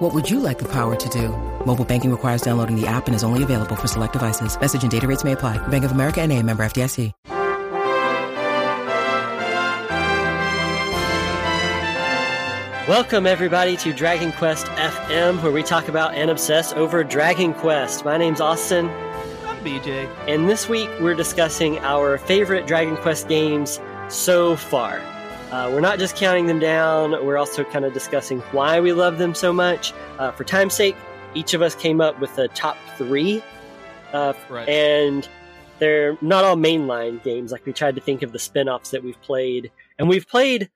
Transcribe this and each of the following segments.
What would you like the power to do? Mobile banking requires downloading the app and is only available for select devices. Message and data rates may apply. Bank of America and a member FDIC. Welcome, everybody, to Dragon Quest FM, where we talk about and obsess over Dragon Quest. My name's Austin. I'm BJ. And this week we're discussing our favorite Dragon Quest games so far. Uh, we're not just counting them down, we're also kind of discussing why we love them so much. Uh, for time's sake, each of us came up with a top three. Uh, Right. And they're not all mainline games. Like we tried to think of the spin offs that we've played. And we've played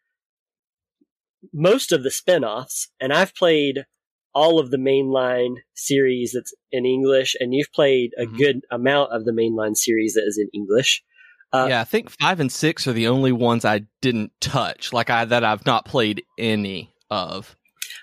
most of the spin-offs and I've played all of the mainline series that's in English and you've played a Mhm. good amount of the mainline series that is in English. Uh, yeah, I think five and six are the only ones I didn't touch, like I that I've not played any of.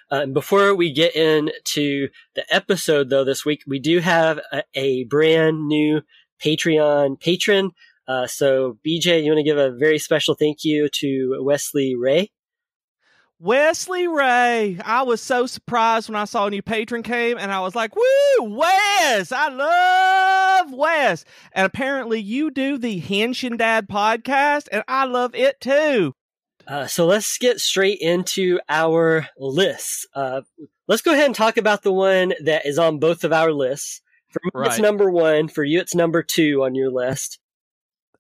Uh, and before we get into the episode though this week, we do have a, a brand new Patreon patron. Uh, so BJ, you want to give a very special thank you to Wesley Ray? Wesley Ray, I was so surprised when I saw a new patron came, and I was like, "Woo, Wes! I love Wes!" And apparently, you do the Henshin Dad podcast, and I love it too. Uh, so let's get straight into our lists. Uh, let's go ahead and talk about the one that is on both of our lists. For me, it's number one. For you, it's number two on your list.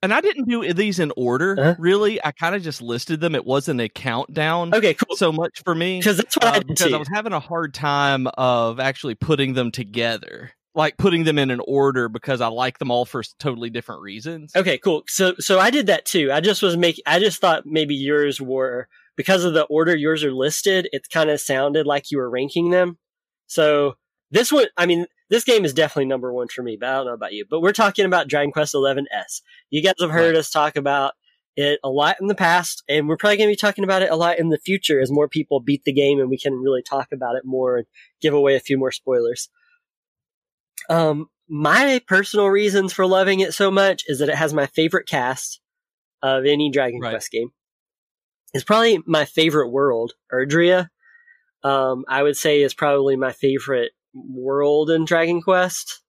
And I didn't do these in order, Uh-huh. really. I kind of just listed them. It wasn't a countdown Okay, cool. so much for me. Because that's what I did because too. I was having a hard time of actually putting them together, like putting them in an order because I like them all for totally different reasons. Okay, cool. So, so I did that too. I just was making. I just thought maybe yours were because of the order yours are listed. It kind of sounded like you were ranking them. So this one, I mean, this game is definitely number one for me. But I don't know about you. But we're talking about Dragon Quest XI S. You guys have heard Right. us talk about it a lot in the past, and we're probably going to be talking about it a lot in the future as more people beat the game and we can really talk about it more and give away a few more spoilers. Um, my personal reasons for loving it so much is that it has my favorite cast of any Dragon Right. Quest game. It's probably my favorite world, Erdrea. Um, I would say is probably my favorite world in Dragon Quest.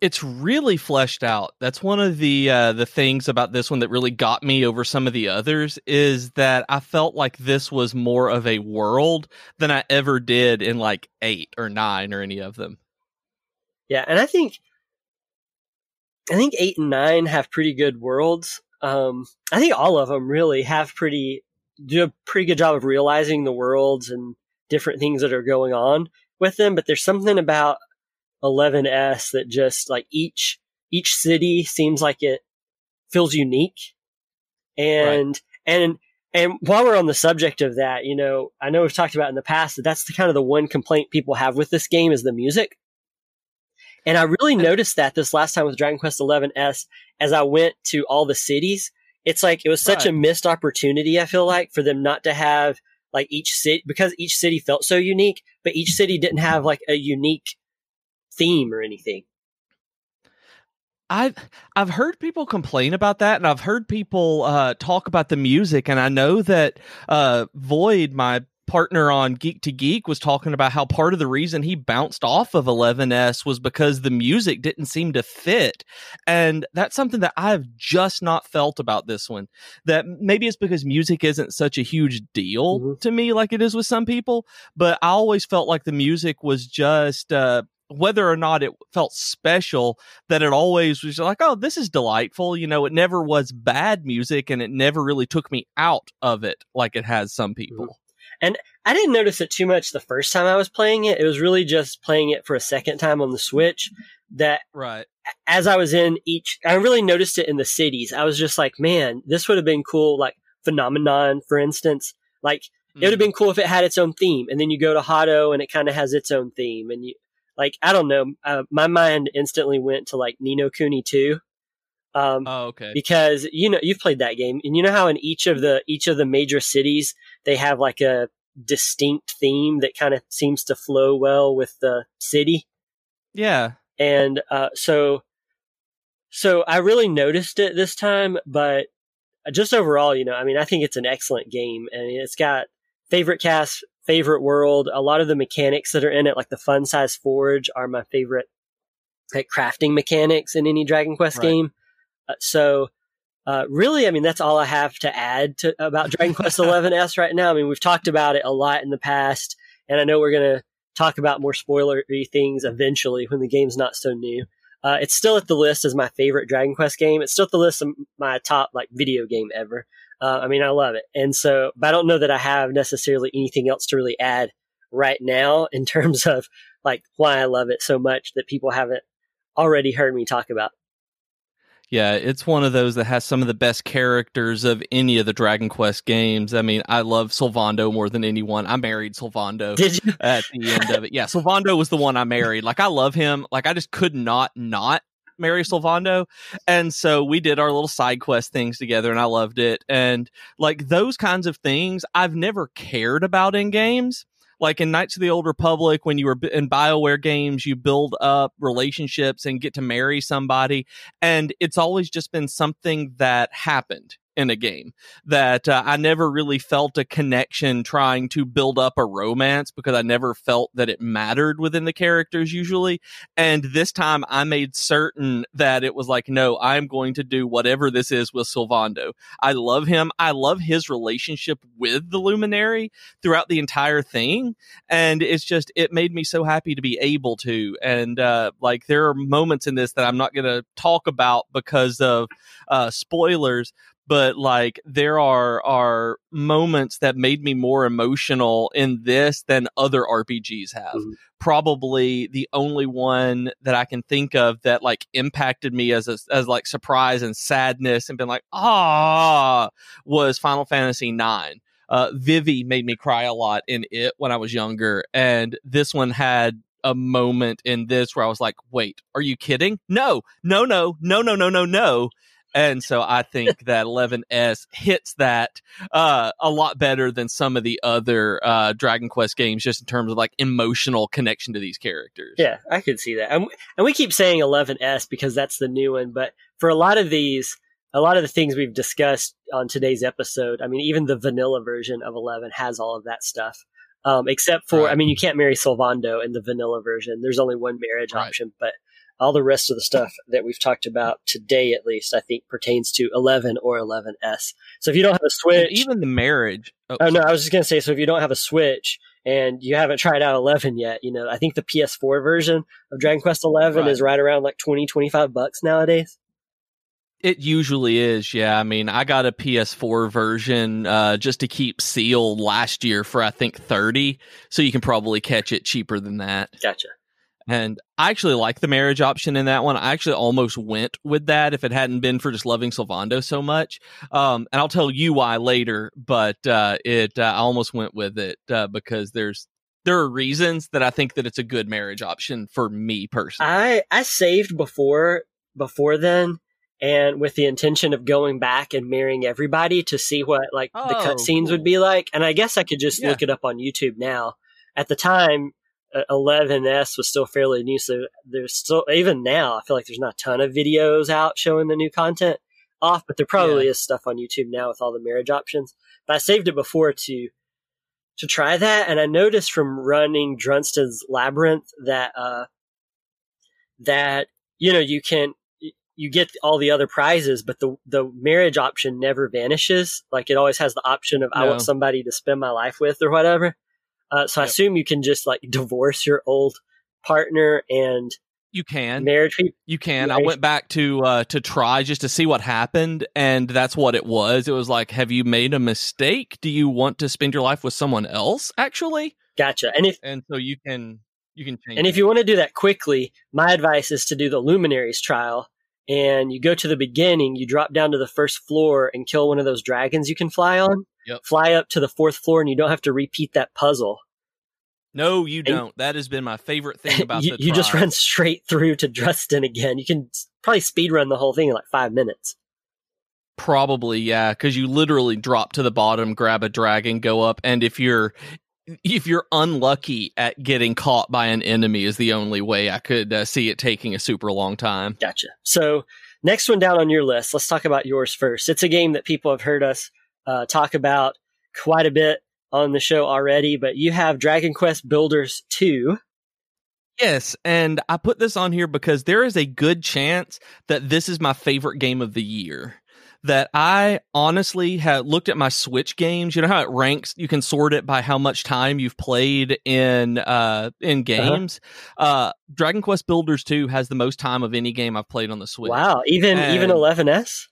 It's really fleshed out. That's one of the uh, the things about this one that really got me over some of the others is that I felt like this was more of a world than I ever did in like eight or nine or any of them. Yeah, and I think I think eight and nine have pretty good worlds. Um, I think all of them really have pretty do a pretty good job of realizing the worlds and different things that are going on with them. But there's something about 11s that just like each each city seems like it feels unique, and and and while we're on the subject of that, you know, I know we've talked about in the past that that's the kind of the one complaint people have with this game is the music. And I really noticed that this last time with Dragon Quest XI S, as I went to all the cities, it's like it was such a missed opportunity. I feel like for them not to have like each city because each city felt so unique, but each city didn't have like a unique theme or anything. I've I've heard people complain about that, and I've heard people uh, talk about the music, and I know that uh, Void, my partner on Geek to Geek, was talking about how part of the reason he bounced off of 11s was because the music didn't seem to fit, and that's something that I've just not felt about this one. That maybe it's because music isn't such a huge deal Mhm. to me like it is with some people, but I always felt like the music was just. Uh, whether or not it felt special, that it always was like, oh, this is delightful. You know, it never was bad music and it never really took me out of it like it has some people. I didn't notice it too much the first time I was playing it. It was really just playing it for a second time on the Switch that Right. as I was in each, I really noticed it in the cities. I was just like, man, this would have been cool. Like Phnom Nonh, for instance, like it would have been cool if it had its own theme. And then you go to Hotto and it kind of has its own theme. And you, like, I don't know, uh, my mind instantly went to like Ni no Kuni 2. Um, Oh, okay. because you know you've played that game, and you know how in each of the each of the major cities they have like a distinct theme that kind of seems to flow well with the city, Yeah. and uh, so so I really noticed it this time, but just overall, you know, I mean, I think it's an excellent game, and it's got favorite cast, favorite world. A lot of the mechanics that are in it, like the fun size forge, are my favorite, like crafting mechanics in any Dragon Quest Right. game. Uh, so, uh, really, I mean, that's all I have to add to about Dragon Quest Eleven S right now. I mean, we've talked about it a lot in the past, and I know we're gonna talk about more spoilery things eventually when the game's not so new. Uh, it's still at the list as my favorite Dragon Quest game. It's still at the list of my top like video game ever. Uh, I mean, I love it, and so, but I don't know that I have necessarily anything else to really add right now in terms of like why I love it so much that people haven't already heard me talk about. Yeah, it's one of those that has some of the best characters of any of the Dragon Quest games. I mean, I love Sylvando more than anyone. I married Sylvando Did you? at the end of it. Yeah, Sylvando was the one I married. Like, I love him. Like, I just could not not marry Sylvando. And so we did our little side quest things together, and I loved it. And like those kinds of things, I've never cared about in games. Like in Knights of the Old Republic, when you were in BioWare games, you build up relationships and get to marry somebody. And it's always just been something that happened in a game that uh, I never really felt a connection trying to build up a romance because I never felt that it mattered within the characters usually. And this time I made certain that it was like, no, I'm going to do whatever this is with Sylvando. I love him. I love his relationship with the Luminary throughout the entire thing. And it's just, it made me so happy to be able to. And uh, like, there are moments in this that I'm not going to talk about because of uh, spoilers but like there are are moments that made me more emotional in this than other RPGs have. Mhm. Probably the only one that I can think of that like impacted me as a, as like surprise and sadness and been like ah was Final Fantasy 9. Uh Vivi made me cry a lot in it when I was younger and this one had a moment in this where I was like, wait, are you kidding? No, no, no, no, no, no, no, no. And so I think that 11S hits that uh, a lot better than some of the other uh, Dragon Quest games, just in terms of like emotional connection to these characters. Yeah, I could see that. And, and we keep saying 11S because that's the new one, but for a lot of these, a lot of the things we've discussed on today's episode, I mean, even the vanilla version of 11 has all of that stuff. Um, except for, Right. I mean, you can't marry Sylvando in the vanilla version. There's only one marriage Right. option, but all the rest of the stuff that we've talked about today, at least, I think pertains to 11 or 11S. So if you don't have a And Switch, even the marriage. Oh, Oh no, I was just gonna say. So if you don't have a Switch and you haven't tried out Eleven yet, you know, I think the PS4 version of Dragon Quest Eleven Right. is right around like 20, 25 bucks nowadays. It usually is, yeah. I mean, I got a PS4 version uh, just to keep sealed last year for I think thirty, so you can probably catch it cheaper than that. Gotcha. And I actually like the marriage option in that one. I actually almost went with that if it hadn't been for just loving Sylvando so much. Um, and I'll tell you why later, but uh, it uh, I almost went with it uh, because there's there are reasons that I think that it's a good marriage option for me personally. I I saved before before then, and with the intention of going back and marrying everybody to see what like the Oh, cutscenes cool. would be like. And I guess I could just Yeah. look it up on YouTube now. At the time. Uh, 11s was still fairly new so there's still even now i feel like there's not a ton of videos out showing the new content off but there probably Yeah. is stuff on youtube now with all the marriage options. But i saved it before to to try that and i noticed from running Drustan's labyrinth that uh that you know you can you get all the other prizes but the the marriage option never vanishes. Like it always has the option of i want somebody to spend my life with or whatever uh, so i Yep. assume you can just like divorce your old partner and you can. marriage You can. I went back to uh to try just to see what happened and that's what it was. It was like, have you made a mistake? Do you want to spend your life with someone else actually? gotcha and if And so you can you can change and it. if you want to do that quickly my advice is to do the luminaries trial and you go to the beginning you drop down to the first floor and kill one of those dragons you can fly on Yep. fly up to the fourth floor and you don't have to repeat that puzzle No, you don't. That has been my favorite thing about you, the you just run straight through to Drustan again. You can probably speed run the whole thing in like five minutes. Probably, yeah, because you literally drop to the bottom, grab a dragon, go up, and if you're if you're unlucky at getting caught by an enemy, is the only way I could uh, see it taking a super long time. Gotcha. So next one down on your list. Let's talk about yours first. It's a game that people have heard us uh, talk about quite a bit on the show already, but you have Dragon Quest Builders 2. Yes, and I put this on here because there is a good chance that this is my favorite game of the year. That I honestly have looked at my Switch games. You know how it ranks? You can sort it by how much time you've played in uh in games. uh Dragon Quest Builders 2 has the most time of any game I've played on the Switch. Wow. Even even And- 11S?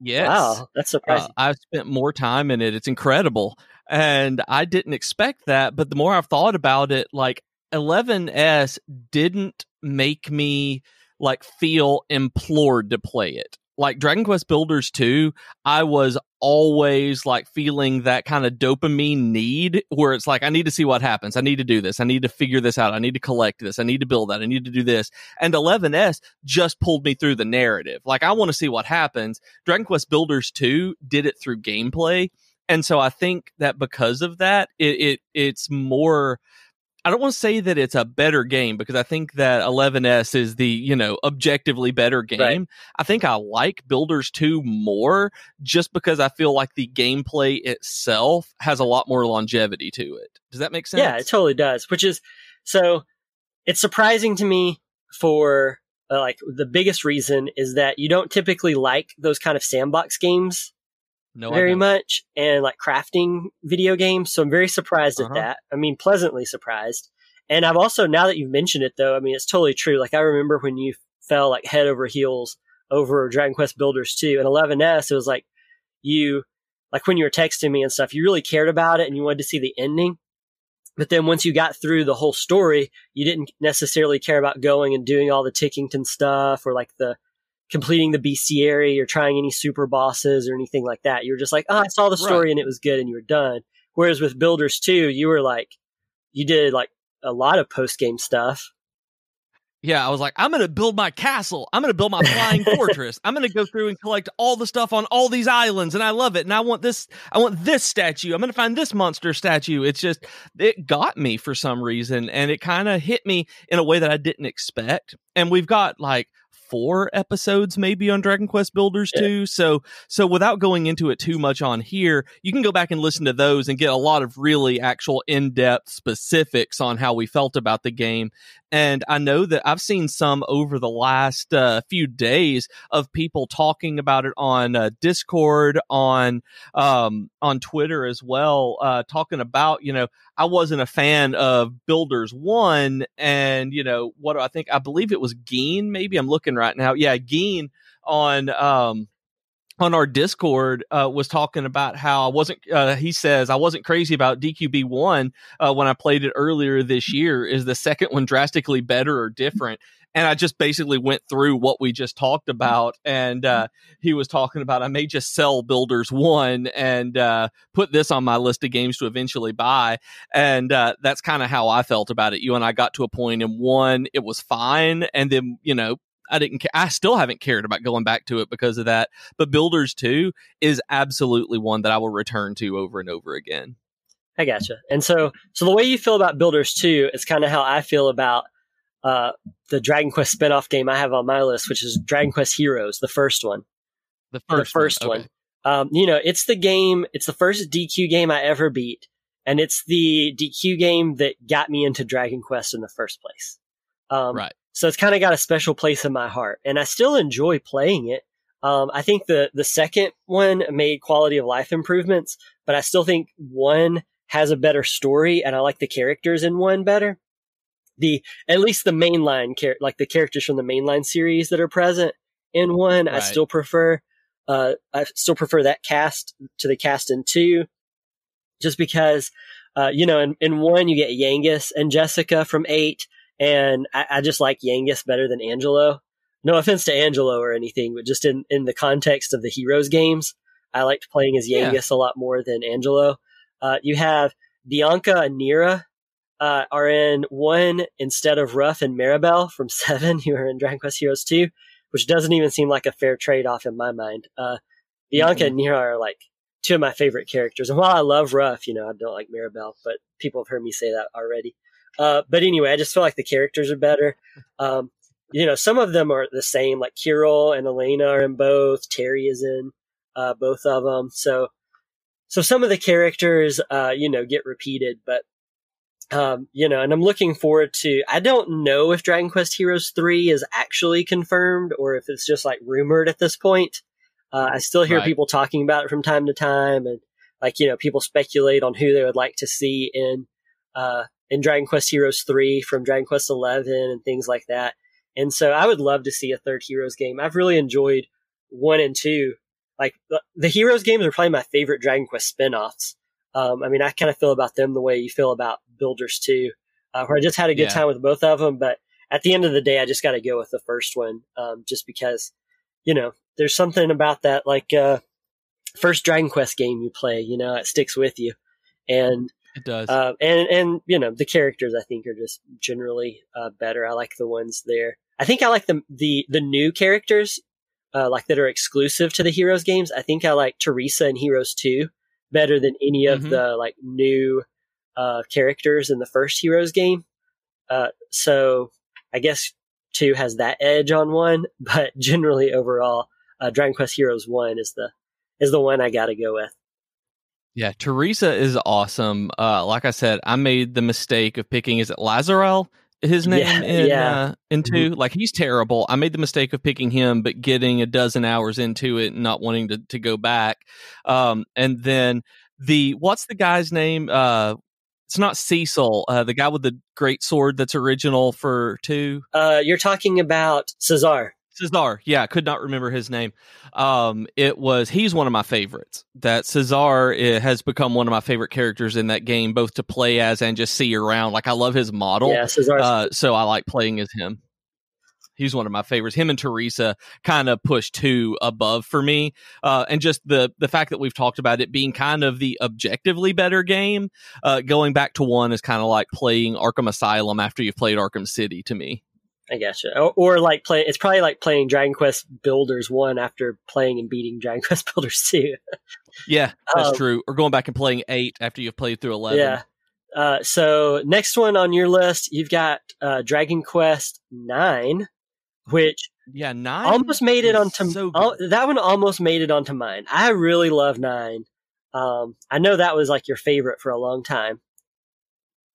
Yes. Wow. That's Uh. I've spent more time in it. It's incredible. And I didn't expect that. But the more I've thought about it, like 11S didn't make me like feel implored to play it. Like Dragon Quest Builders 2, I was always like feeling that kind of dopamine need where it's like, I need to see what happens. I need to do this. I need to figure this out. I need to collect this. I need to build that. I need to do this. And 11S just pulled me through the narrative. Like, I want to see what happens. Dragon Quest Builders 2 did it through gameplay. And so I think that because of that, it, it it's more I don't want to say that it's a better game because I think that 11S is the, you know, objectively better game. Right. I think I like Builders 2 more just because I feel like the gameplay itself has a lot more longevity to it. Does that make sense? Yeah, it totally does. Which is so it's surprising to me for uh, like the biggest reason is that you don't typically like those kind of sandbox games no, very much and like crafting video games. So I'm very surprised Uh-huh. at that. I mean, pleasantly surprised. And I've also, now that you've mentioned it though, I mean, it's totally true. Like I remember when you fell like head over heels over Dragon Quest Builders 2 and 11S, it was like you, like when you were texting me and stuff, you really cared about it and you wanted to see the ending. But then once you got through the whole story, you didn't necessarily care about going and doing all the Tickington stuff or like the completing the bestiary or trying any super bosses or anything like that. You were just like, oh, I saw the story Right. and it was good and you were done. Whereas with Builders 2, you were like, you did like a lot of post game stuff. Yeah, I was like, I'm going to build my castle. I'm going to build my flying fortress. I'm going to go through and collect all the stuff on all these islands, and I love it. And I want this. I want this statue. I'm going to find this monster statue. It's just it got me for some reason, and it kind of hit me in a way that I didn't expect. And we've got like four episodes maybe on Dragon Quest Builders Yeah. too. So so without going into it too much on here, you can go back and listen to those and get a lot of really actual in-depth specifics on how we felt about the game. And I know that I've seen some over the last uh, few days of people talking about it on uh, Discord, on um, on Twitter as well, uh, talking about you know I wasn't a fan of Builders One, and you know what do I think? I believe it was Geen. Maybe I'm looking right now. Yeah, Geen on um on our Discord uh, was talking about how I wasn't. Uh, he says I wasn't crazy about DQB one uh, when I played it earlier this year. Is the second one drastically better or different? And I just basically went through what we just talked about, and uh, he was talking about I may just sell Builders One and uh, put this on my list of games to eventually buy, and uh, that's kind of how I felt about it. You and I got to a point in one, it was fine, and then you know I didn't. Ca- I still haven't cared about going back to it because of that. But Builders Two is absolutely one that I will return to over and over again. I gotcha. And so, so the way you feel about Builders 2 is kind of how I feel about uh, the Dragon Quest spinoff game I have on my list, which is Dragon Quest Heroes, the first one. The The first, first one. one. Um, you know, it's the game, it's the first DQ game I ever beat, and it's the DQ game that got me into Dragon Quest in the first place. Um, Right. So it's kind of got a special place in my heart, and I still enjoy playing it. Um, I think the the second one made quality of life improvements, but I still think one has a better story, and I like the characters in one better. The at least the mainline char- like the characters from the mainline series that are present in one, I still prefer. Uh, I still prefer that cast to the cast in two, just because, uh, you know, in, in one you get Yangus and Jessica from eight, and I, I just like Yangus better than Angelo. No offense to Angelo or anything, but just in, in the context of the Heroes games, I liked playing as Yeah. Yangus a lot more than Angelo. Uh, you have Bianca and Nera, uh, are in one instead of Ruff and Maribel from Seven, who are in Dragon Quest Heroes 2, which doesn't even seem like a fair trade off in my mind. Uh, Bianca mm-hmm. and Nera are like two of my favorite characters. And while I love Ruff, you know, I don't like Maribel, but people have heard me say that already. Uh, but anyway, I just feel like the characters are better. Um, you know, some of them are the same, like Kiryl and Alena are in both. Terry is in uh, both of them. So, so some of the characters, uh, you know, get repeated, but um, you know, and I'm looking forward to. I don't know if Dragon Quest Heroes three is actually confirmed or if it's just like rumored at this point. Uh, I still hear right. people talking about it from time to time, and like you know, people speculate on who they would like to see in uh, in Dragon Quest Heroes three from Dragon Quest eleven and things like that. And so I would love to see a third Heroes game. I've really enjoyed one and two. Like the, the Heroes games are probably my favorite Dragon Quest spinoffs. Um, I mean, I kind of feel about them the way you feel about Builders 2, uh, where I just had a good yeah. time with both of them. But at the end of the day, I just got to go with the first one, um, just because, you know, there's something about that, like, uh, first Dragon Quest game you play, you know, it sticks with you. And, it does. Uh, and, and, you know, the characters I think are just generally, uh, better. I like the ones there. I think I like the, the, the new characters, uh, like that are exclusive to the Heroes games. I think I like Teresa and Heroes 2 better than any of mm-hmm. the like new uh, characters in the first Heroes game. Uh, so I guess two has that edge on one, but generally overall, uh, Dragon Quest Heroes one is the is the one I got to go with. Yeah, Teresa is awesome. Uh, like I said, I made the mistake of picking is it Lazarel his name yeah, in yeah. Uh, in 2 mm-hmm. Like he's terrible. I made the mistake of picking him, but getting a dozen hours into it and not wanting to to go back. Um, and then the what's the guy's name? Uh, it's not Cecil, uh, the guy with the great sword that's original for two. Uh, you're talking about Cesar. Cesar, yeah, I could not remember his name. Um, it was he's one of my favorites. That Cesar has become one of my favorite characters in that game, both to play as and just see around. Like I love his model. Yeah, Cesar. Uh, so I like playing as him. He's one of my favorites. Him and Teresa kind of push two above for me, uh, and just the the fact that we've talked about it being kind of the objectively better game. Uh, going back to one is kind of like playing Arkham Asylum after you've played Arkham City to me. I gotcha. Or, or like play. It's probably like playing Dragon Quest Builders one after playing and beating Dragon Quest Builders two. yeah, that's um, true. Or going back and playing eight after you've played through eleven. Yeah. Uh, so next one on your list, you've got uh, Dragon Quest nine, which yeah, nine almost made it onto so uh, that one. Almost made it onto mine. I really love nine. Um, I know that was like your favorite for a long time.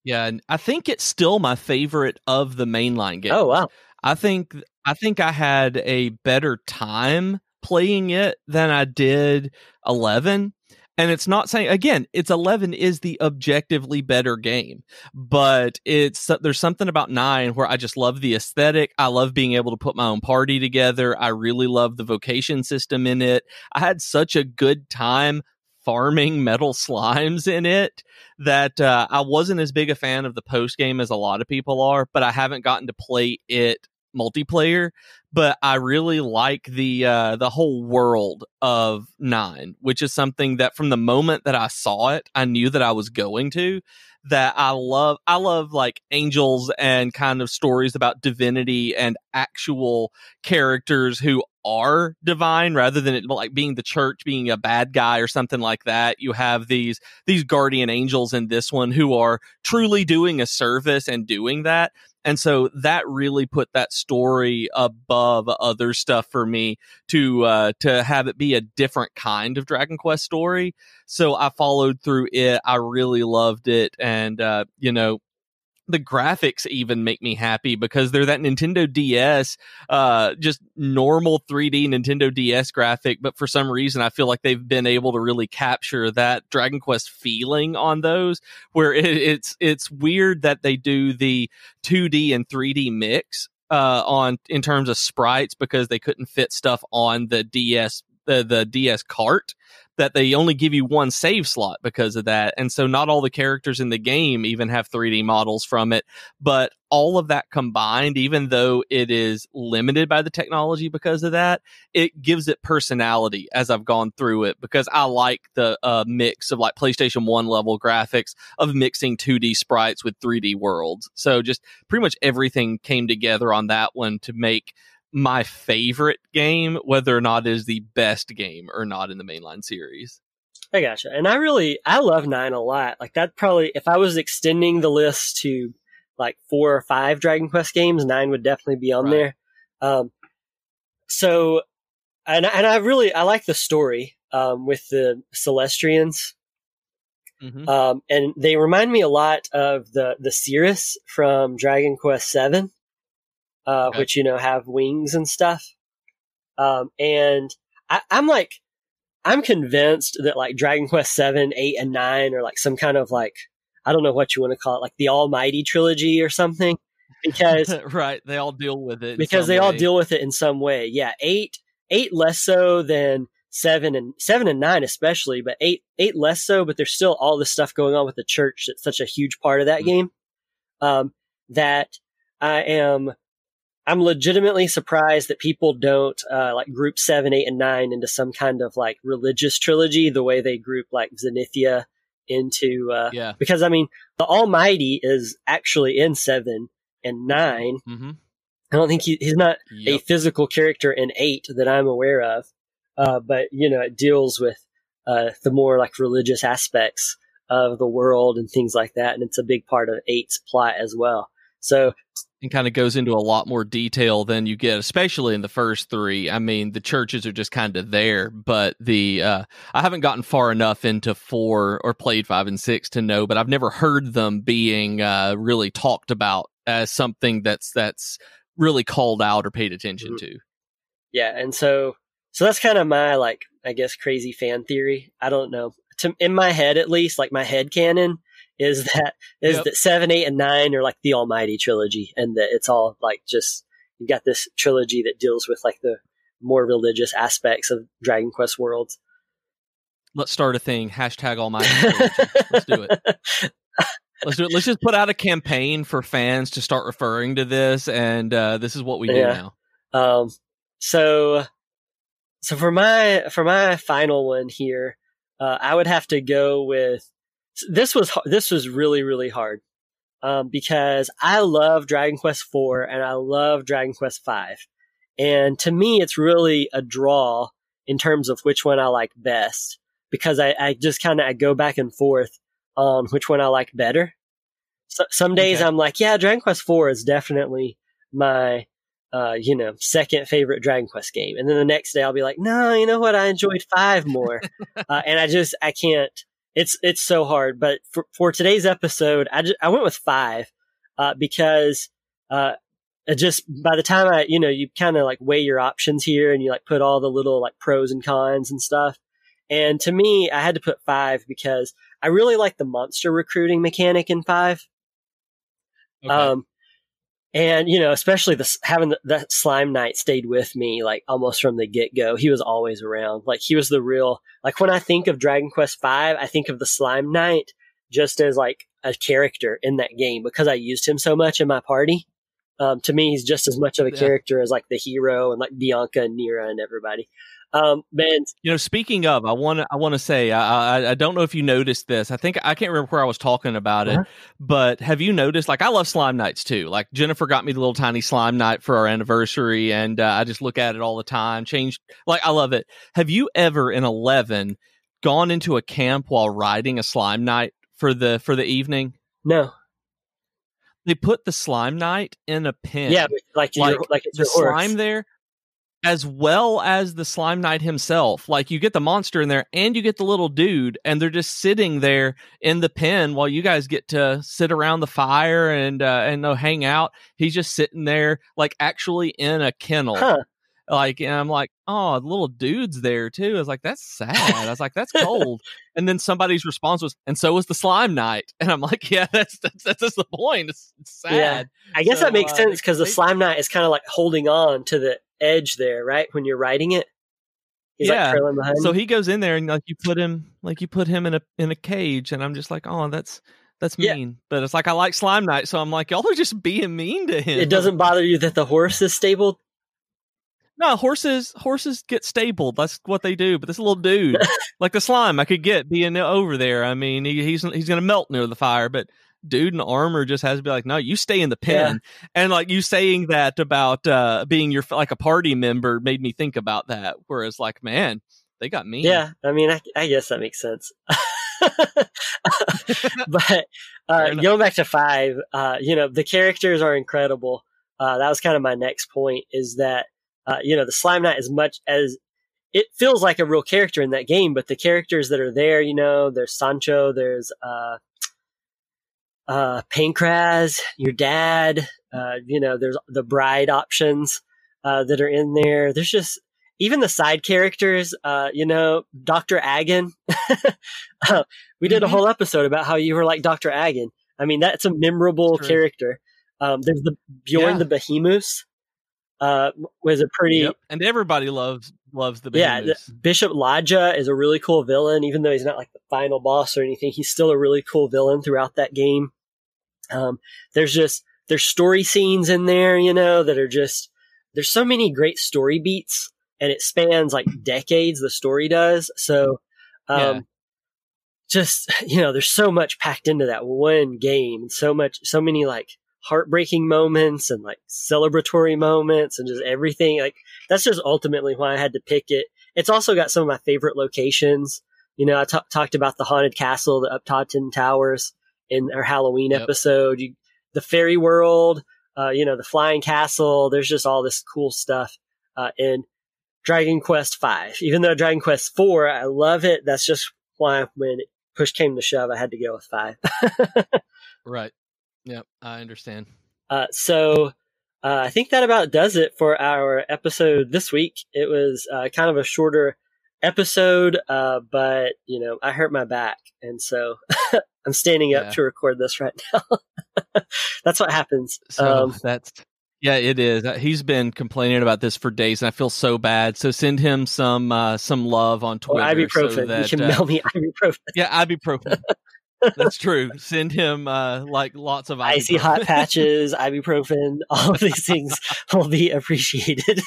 Yeah, and I think it's still my favorite of the mainline oh, games. Oh wow. I think I think I had a better time playing it than I did 11. And it's not saying again, it's 11 is the objectively better game, but it's there's something about 9 where I just love the aesthetic. I love being able to put my own party together. I really love the vocation system in it. I had such a good time farming metal slimes in it that uh, I wasn't as big a fan of the post game as a lot of people are, but I haven't gotten to play it multiplayer. But I really like the uh, the whole world of Nine, which is something that from the moment that I saw it, I knew that I was going to. That I love. I love like angels and kind of stories about divinity and actual characters who are divine rather than it like being the church being a bad guy or something like that you have these these guardian angels in this one who are truly doing a service and doing that. And so that really put that story above other stuff for me to uh to have it be a different kind of dragon quest story. So i followed through it. I really loved it. And uh you know the graphics even make me happy because they're that Nintendo DS, uh, just normal 3D Nintendo DS graphic. But for some reason, I feel like they've been able to really capture that Dragon Quest feeling on those. Where it, it's it's weird that they do the 2D and 3D mix uh, on in terms of sprites because they couldn't fit stuff on the DS the the DS cart that they only give you one save slot because of that. And so not all the characters in the game even have 3D models from it, but all of that combined, even though it is limited by the technology because of that, it gives it personality as I've gone through it because I like the uh, mix of like PlayStation 1 level graphics of mixing 2D sprites with 3D worlds. So just pretty much everything came together on that one to make my favorite game, whether or not it is the best game or not in the mainline series. I gotcha. And I really, I love nine a lot. Like that probably, if I was extending the list to like four or five Dragon Quest games, nine would definitely be on right. there. Um, so, and, and I really, I like the story, um, with the Celestrians. Mm-hmm. Um, and they remind me a lot of the, the Cirrus from Dragon Quest Seven uh, okay. which you know have wings and stuff. Um, and I, I'm like, I'm convinced that like Dragon Quest seven, eight, and nine are like some kind of like I don't know what you want to call it, like the Almighty trilogy or something. Because right, they all deal with it because they way. all deal with it in some way. Yeah, eight eight less so than seven and seven and nine especially, but eight eight less so. But there's still all this stuff going on with the church that's such a huge part of that mm-hmm. game. Um, that I am I'm legitimately surprised that people don't uh, like group seven, eight, and nine into some kind of like religious trilogy the way they group like Zenithia into. Uh, yeah. Because I mean, the Almighty is actually in seven and 9 mm-hmm. I don't think he, he's not yep. a physical character in eight that I'm aware of. Uh, but you know, it deals with uh, the more like religious aspects of the world and things like that, and it's a big part of eight's plot as well. So and kind of goes into a lot more detail than you get, especially in the first three. I mean, the churches are just kind of there, but the uh, I haven't gotten far enough into four or played five and six to know, but I've never heard them being uh, really talked about as something that's that's really called out or paid attention mm-hmm. to. Yeah, and so so that's kind of my like I guess crazy fan theory. I don't know. To, in my head, at least, like my head canon is that is yep. that seven, eight, and nine are like the Almighty trilogy, and that it's all like just you got this trilogy that deals with like the more religious aspects of Dragon Quest worlds. Let's start a thing. Hashtag Almighty. Let's do it. Let's do it. Let's just put out a campaign for fans to start referring to this, and uh, this is what we do now. Um. So, so for my for my final one here, uh, I would have to go with this was this was really really hard um, because I love Dragon Quest four and I love Dragon Quest five, and to me it's really a draw in terms of which one I like best because I, I just kind of I go back and forth on which one I like better. So, some days okay. I'm like, yeah, Dragon Quest four is definitely my uh, you know, second favorite Dragon Quest game. And then the next day I'll be like, no, you know what? I enjoyed five more. uh, and I just, I can't, it's it's so hard. But for, for today's episode, I just, I went with five uh, because uh, just by the time I you know you kind of like weigh your options here and you like put all the little like pros and cons and stuff. And to me, I had to put five because I really like the monster recruiting mechanic in five. Okay. Um, and you know, especially the having the, that slime knight stayed with me like almost from the get go. He was always around. Like he was the real. Like when I think of Dragon Quest V, I think of the slime knight just as like a character in that game because I used him so much in my party. Um, to me, he's just as much of a yeah. character as like the hero and like Bianca and Nera and everybody. Um, man, you know, speaking of, I want to, I want to say, I, I, I, don't know if you noticed this. I think I can't remember where I was talking about uh-huh. it, but have you noticed? Like, I love slime knights too. Like Jennifer got me the little tiny slime knight for our anniversary, and uh, I just look at it all the time. Changed, like, I love it. Have you ever in eleven gone into a camp while riding a slime knight for the for the evening? No. They put the slime knight in a pen. Yeah, like like, like the slime there as well as the slime knight himself. Like you get the monster in there and you get the little dude, and they're just sitting there in the pen while you guys get to sit around the fire and uh, and uh, hang out. He's just sitting there, like actually in a kennel. Huh. Like, and I'm like, oh, the little dude's there too. I was like, that's sad. I was like, that's cold. and then somebody's response was, and so was the slime knight. And I'm like, yeah, that's that's that's, that's the point. It's, it's sad. Yeah. I guess so, that makes uh, sense because the slime knight is kind of like holding on to the edge there, right? When you're writing it. He's yeah. like trailing behind. So he goes in there and like you put him like you put him in a in a cage, and I'm just like, oh, that's that's Yeah. mean. But it's like I like Slime Knight, so I'm like, y'all are just being mean to him. it doesn't bother you that the horse is stabled. No, horses horses get stabled. That's what they do. But this little dude, like the slime, I could get being over there. I mean, he, he's he's gonna melt near the fire, but dude in armor just has to be like, no, you stay in the pen. And like you saying that about uh being your like a party member made me think about that. Whereas like, man, they got me. Yeah, I mean, I, I guess that makes sense. but uh, going back to five, uh, you know, the characters are incredible. Uh, that was kind of my next point is that, uh, you know, the Slime Knight, as much as it feels like a real character in that game, but the characters that are there, you know, there's Sancho, there's, uh, Pankraz, your dad, uh, you know, there's the bride options, uh, that are in there. There's just, even the side characters, uh, you know, Dr. Agon. uh, we did a Mhm. whole episode about how you were like Dr. Agon. I mean, that's a memorable True. character. Um, there's the Bjorn Yeah. the Behemoth, uh, was a pretty, Yep. And everybody loves loves the yeah. Bishop Ladja is a really cool villain, even though he's not like the final boss or anything. He's still a really cool villain throughout that game. Um, there's just there's story scenes in there, you know, that are just there's so many great story beats, and it spans like decades. The story does so. Um, Yeah. Just you know, there's so much packed into that one game, and so much, so many like heartbreaking moments and like celebratory moments, and just everything. Like that's just ultimately why I had to pick it. It's also got some of my favorite locations. You know, I ta- talked about the haunted castle, the Uptaten Towers in our Halloween Yep. episode. You, the fairy world, uh, you know, the flying castle. There's just all this cool stuff uh, in Dragon Quest Five. Even though Dragon Quest Four, I love it. That's just why when push came to shove, I had to go with five. Right. Yep. I understand. Uh, so uh, I think that about does it for our episode this week. It was uh, kind of a shorter episode, uh, but you know I hurt my back, and so I'm standing up Yeah. to record this right now. That's what happens. So Um, that's yeah, it is. Uh, He's been complaining about this for days, and I feel so bad. So send him some uh, some love on or Twitter. so ibuprofen. that, you can uh, mail me ibuprofen. yeah, ibuprofen. That's true. Send him uh, like lots of Icy hot patches, ibuprofen, all of these things will be appreciated.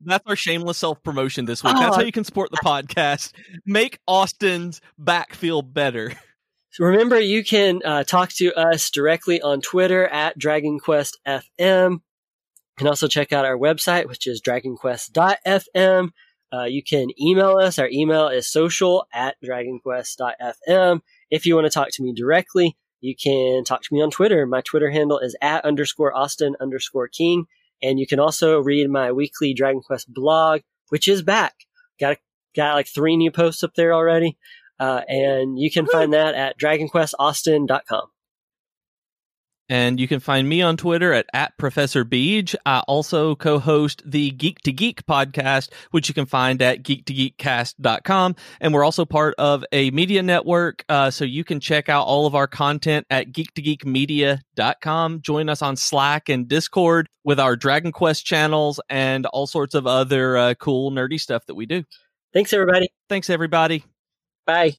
That's our shameless self promotion this week. That's Oh. how you can support the podcast. Make Austin's back feel better. Remember, you can uh, talk to us directly on Twitter at DragonQuestFM. You can also check out our website, which is dragonquest.fm. Uh, you can email us. Our email is social at dragonquest.fm. If you want to talk to me directly, you can talk to me on Twitter. My Twitter handle is at underscore Austin underscore King. And you can also read my weekly Dragon Quest blog, which is back. Got, got like three new posts up there already. Uh, and you can find that at dragonquestaustin.com. And you can find me on Twitter at, at Professor Beej. I also co-host the Geek to Geek podcast, which you can find at geek2geekcast.com. And we're also part of a media network. Uh, so you can check out all of our content at geek2geekmedia.com. Join us on Slack and Discord with our Dragon Quest channels and all sorts of other uh, cool nerdy stuff that we do. Thanks, everybody. Thanks, everybody. Bye.